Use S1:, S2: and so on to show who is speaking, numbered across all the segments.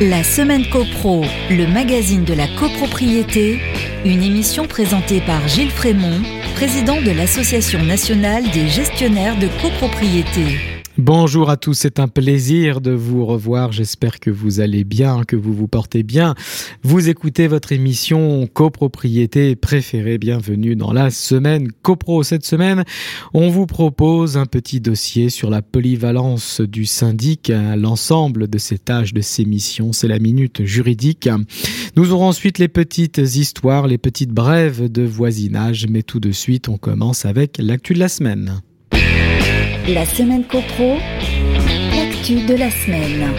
S1: La semaine CoPro, le magazine de la copropriété, une émission présentée par Gilles Frémont, président de l'Association nationale des gestionnaires de copropriété.
S2: Bonjour à tous, c'est un plaisir de vous revoir. J'espère que vous allez bien, que vous vous portez bien. Vous écoutez votre émission copropriété préférée. Bienvenue dans la semaine copro. Cette semaine, on vous propose un petit dossier sur la polyvalence du syndic, l'ensemble de ses tâches, de ses missions. C'est la minute juridique. Nous aurons ensuite les petites histoires, les petites brèves de voisinage. Mais tout de suite, on commence avec l'actu de la semaine.
S1: La semaine copro, l'actu de la semaine.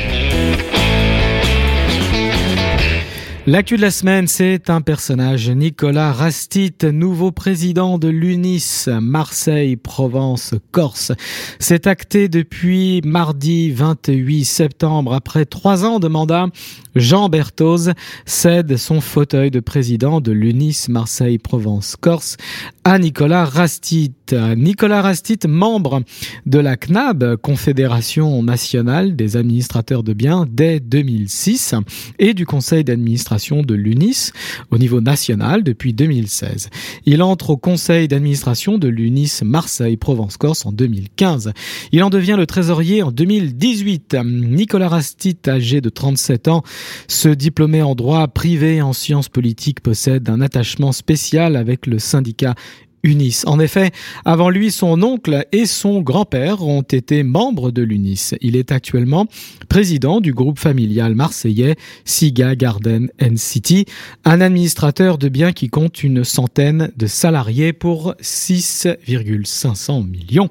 S2: L'actu de la semaine, c'est un personnage, Nicolas Rastit, nouveau président de l'UNIS Marseille, Provence, Corse. C'est acté depuis mardi 28 septembre. Après trois ans de mandat, Jean Berthoz cède son fauteuil de président de l'UNIS Marseille, Provence, Corse à Nicolas Rastit. Nicolas Rastit, membre de la CNAB, Confédération nationale des administrateurs de biens, dès 2006, et du conseil d'administration de l'UNIS au niveau national depuis 2016. Il entre au conseil d'administration de l'UNIS Marseille-Provence-Corse en 2015. Il en devient le trésorier en 2018. Nicolas Rastit, âgé de 37 ans, ce diplômé en droit privé et en sciences politiques possède un attachement spécial avec le syndicat UNIS. En effet, avant lui, son oncle et son grand-père ont été membres de l'UNIS. Il est actuellement président du groupe familial marseillais Siga Garden and City, un administrateur de biens qui compte une centaine de salariés pour 6,500 millions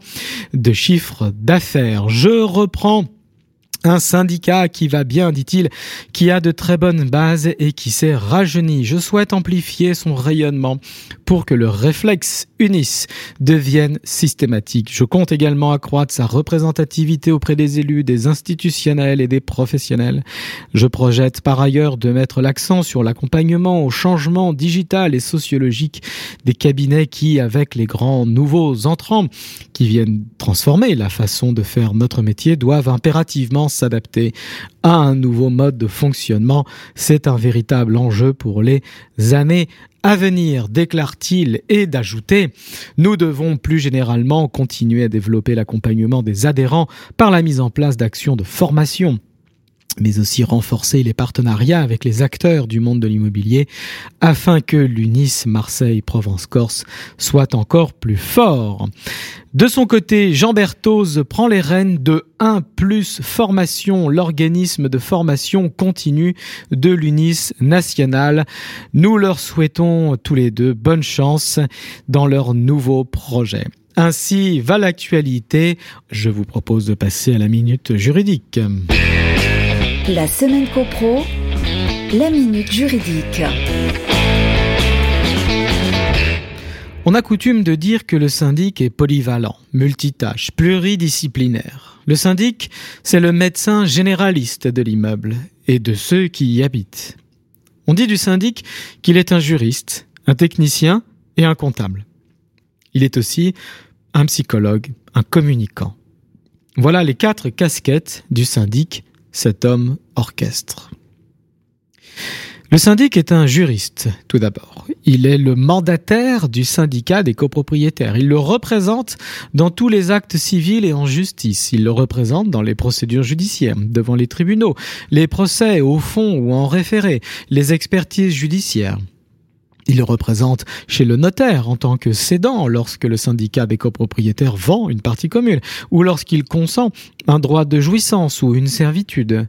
S2: de chiffres d'affaires. Je reprends un syndicat qui va bien, dit-il, qui a de très bonnes bases et qui s'est rajeuni. Je souhaite amplifier son rayonnement pour que le réflexe UNIS devienne systématique. Je compte également accroître sa représentativité auprès des élus, des institutionnels et des professionnels. Je projette par ailleurs de mettre l'accent sur l'accompagnement au changement digital et sociologique des cabinets qui, avec les grands nouveaux entrants qui viennent transformer la façon de faire notre métier, doivent impérativement s'adapter à un nouveau mode de fonctionnement. C'est un véritable enjeu pour les années à venir, déclare-t-il, et d'ajouter, nous devons plus généralement continuer à développer l'accompagnement des adhérents par la mise en place d'actions de formation mais aussi renforcer les partenariats avec les acteurs du monde de l'immobilier afin que l'UNIS Marseille-Provence-Corse soit encore plus fort. De son côté, Jean Berthoz prend les rênes de 1 plus formation, l'organisme de formation continue de l'UNIS national. Nous leur souhaitons tous les deux bonne chance dans leur nouveau projet. Ainsi va l'actualité. Je vous propose de passer à la minute juridique.
S1: La semaine copro, la minute juridique.
S2: On a coutume de dire que le syndic est polyvalent, multitâche, pluridisciplinaire. Le syndic, c'est le médecin généraliste de l'immeuble et de ceux qui y habitent. On dit du syndic qu'il est un juriste, un technicien et un comptable. Il est aussi un psychologue, un communicant. Voilà les quatre casquettes du syndic cet homme orchestre. Le syndic est un juriste, tout d'abord. Il est le mandataire du syndicat des copropriétaires. Il le représente dans tous les actes civils et en justice. Il le représente dans les procédures judiciaires, devant les tribunaux, les procès au fond ou en référé, les expertises judiciaires. Il le représente chez le notaire en tant que cédant lorsque le syndicat des copropriétaires vend une partie commune ou lorsqu'il consent un droit de jouissance ou une servitude.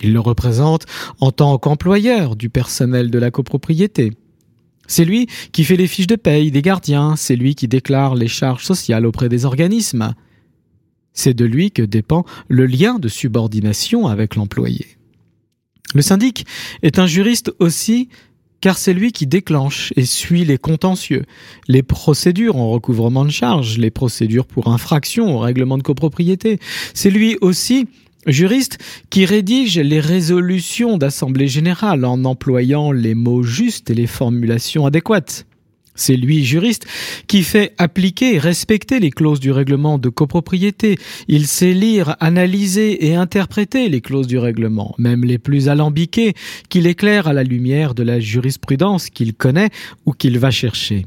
S2: Il le représente en tant qu'employeur du personnel de la copropriété. C'est lui qui fait les fiches de paye des gardiens, c'est lui qui déclare les charges sociales auprès des organismes. C'est de lui que dépend le lien de subordination avec l'employé. Le syndic est un juriste aussi car c'est lui qui déclenche et suit les contentieux, les procédures en recouvrement de charges, les procédures pour infraction au règlement de copropriété. C'est lui aussi juriste qui rédige les résolutions d'assemblée générale en employant les mots justes et les formulations adéquates. C'est lui, juriste, qui fait appliquer et respecter les clauses du règlement de copropriété. Il sait lire, analyser et interpréter les clauses du règlement, même les plus alambiquées, qu'il éclaire à la lumière de la jurisprudence qu'il connaît ou qu'il va chercher.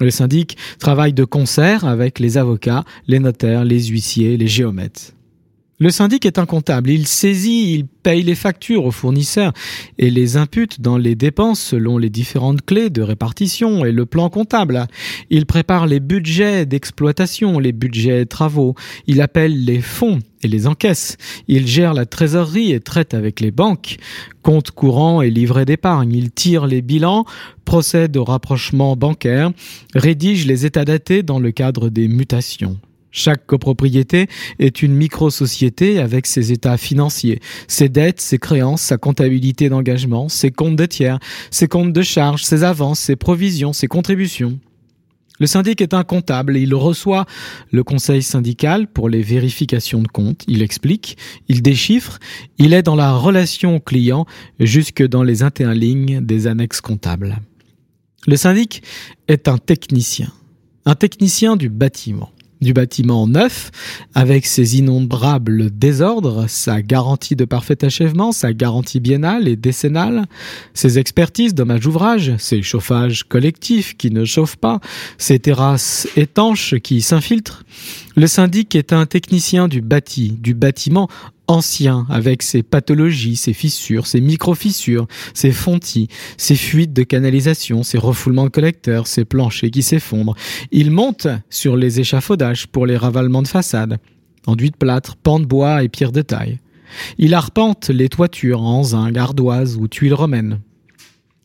S2: Le syndic travaille de concert avec les avocats, les notaires, les huissiers, les géomètres. Le syndic est un comptable. Il saisit, il paye les factures aux fournisseurs et les impute dans les dépenses selon les différentes clés de répartition et le plan comptable. Il prépare les budgets d'exploitation, les budgets travaux. Il appelle les fonds et les encaisse. Il gère la trésorerie et traite avec les banques. Compte courant et livret d'épargne. Il tire les bilans, procède au rapprochement bancaire, rédige les états datés dans le cadre des mutations. Chaque copropriété est une micro-société avec ses états financiers, ses dettes, ses créances, sa comptabilité d'engagement, ses comptes de tiers, ses comptes de charges, ses avances, ses provisions, ses contributions. Le syndic est un comptable, il reçoit le conseil syndical pour les vérifications de comptes, il explique, il déchiffre, il est dans la relation client jusque dans les interlignes des annexes comptables. Le syndic est un technicien, un technicien du bâtiment du bâtiment neuf, avec ses innombrables désordres, sa garantie de parfait achèvement, sa garantie biennale et décennale, ses expertises dommages ouvrages, ses chauffages collectifs qui ne chauffent pas, ses terrasses étanches qui s'infiltrent. Le syndic est un technicien du bâti, du bâtiment ancien, avec ses pathologies, ses fissures, ses micro-fissures, ses fontis, ses fuites de canalisation, ses refoulements de collecteurs, ses planchers qui s'effondrent. Il monte sur les échafaudages pour les ravalements de façade, enduits de plâtre, pans de bois et pierres de taille. Il arpente les toitures en zinc, ardoise ou tuiles romaines.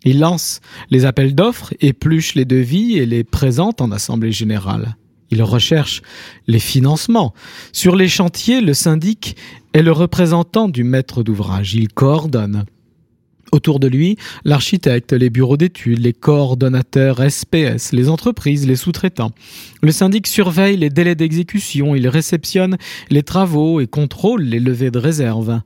S2: Il lance les appels d'offres, épluche les devis et les présente en assemblée générale. Il recherche les financements. Sur les chantiers, le syndic est le représentant du maître d'ouvrage. Il coordonne. Autour de lui, l'architecte, les bureaux d'études, les coordonnateurs SPS, les entreprises, les sous-traitants. Le syndic surveille les délais d'exécution, il réceptionne les travaux et contrôle les levées de réserve.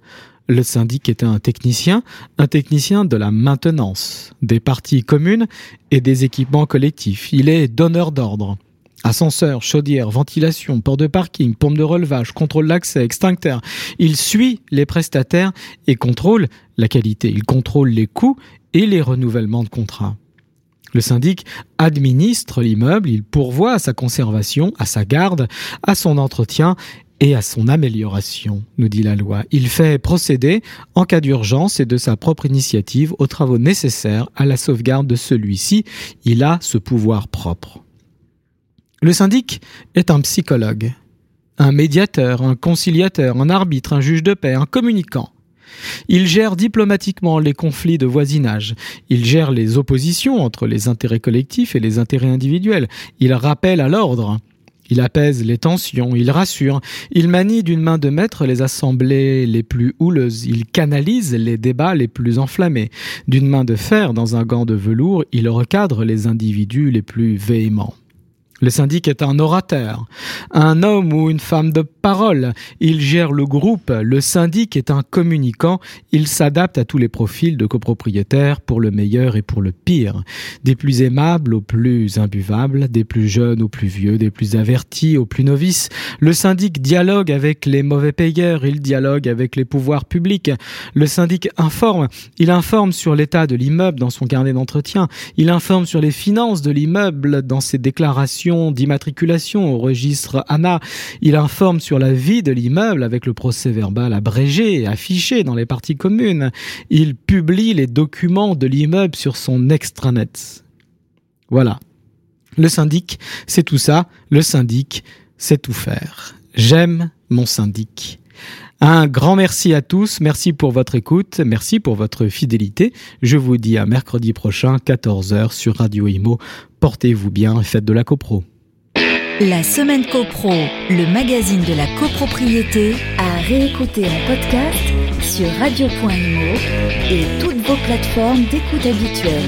S2: Le syndic était un technicien, un technicien de la maintenance, des parties communes et des équipements collectifs. Il est donneur d'ordre. Ascenseur, chaudière, ventilation, port de parking, pompe de relevage, contrôle d'accès, extincteur. Il suit les prestataires et contrôle la qualité. Il contrôle les coûts et les renouvellements de contrats. Le syndic administre l'immeuble, il pourvoit à sa conservation, à sa garde, à son entretien et à son amélioration, nous dit la loi. Il fait procéder, en cas d'urgence et de sa propre initiative, aux travaux nécessaires à la sauvegarde de celui-ci. Il a ce pouvoir propre. Le syndic est un psychologue, un médiateur, un conciliateur, un arbitre, un juge de paix, un communicant. Il gère diplomatiquement les conflits de voisinage. Il gère les oppositions entre les intérêts collectifs et les intérêts individuels. Il rappelle à l'ordre. Il apaise les tensions, il rassure, il manie d'une main de maître les assemblées les plus houleuses, il canalise les débats les plus enflammés. D'une main de fer dans un gant de velours, il recadre les individus les plus véhéments. Le syndic est un orateur, un homme ou une femme de parole. Il gère le groupe. Le syndic est un communicant. Il s'adapte à tous les profils de copropriétaires pour le meilleur et pour le pire. Des plus aimables aux plus imbuvables, des plus jeunes aux plus vieux, des plus avertis aux plus novices. Le syndic dialogue avec les mauvais payeurs. Il dialogue avec les pouvoirs publics. Le syndic informe. Il informe sur l'état de l'immeuble dans son carnet d'entretien. Il informe sur les finances de l'immeuble dans ses déclarations d'immatriculation au registre ANA. Il informe sur la vie de l'immeuble avec le procès verbal abrégé et affiché dans les parties communes. Il publie les documents de l'immeuble sur son extranet. Voilà. Le syndic, c'est tout ça. Le syndic, c'est tout faire. J'aime mon syndic. Un grand merci à tous, merci pour votre écoute, merci pour votre fidélité. Je vous dis à mercredi prochain, 14h sur Radio Imo. Portez-vous bien et faites de la copro.
S1: La semaine copro, le magazine de la copropriété, à réécouter en podcast sur radio.imo et toutes vos plateformes d'écoute habituelles.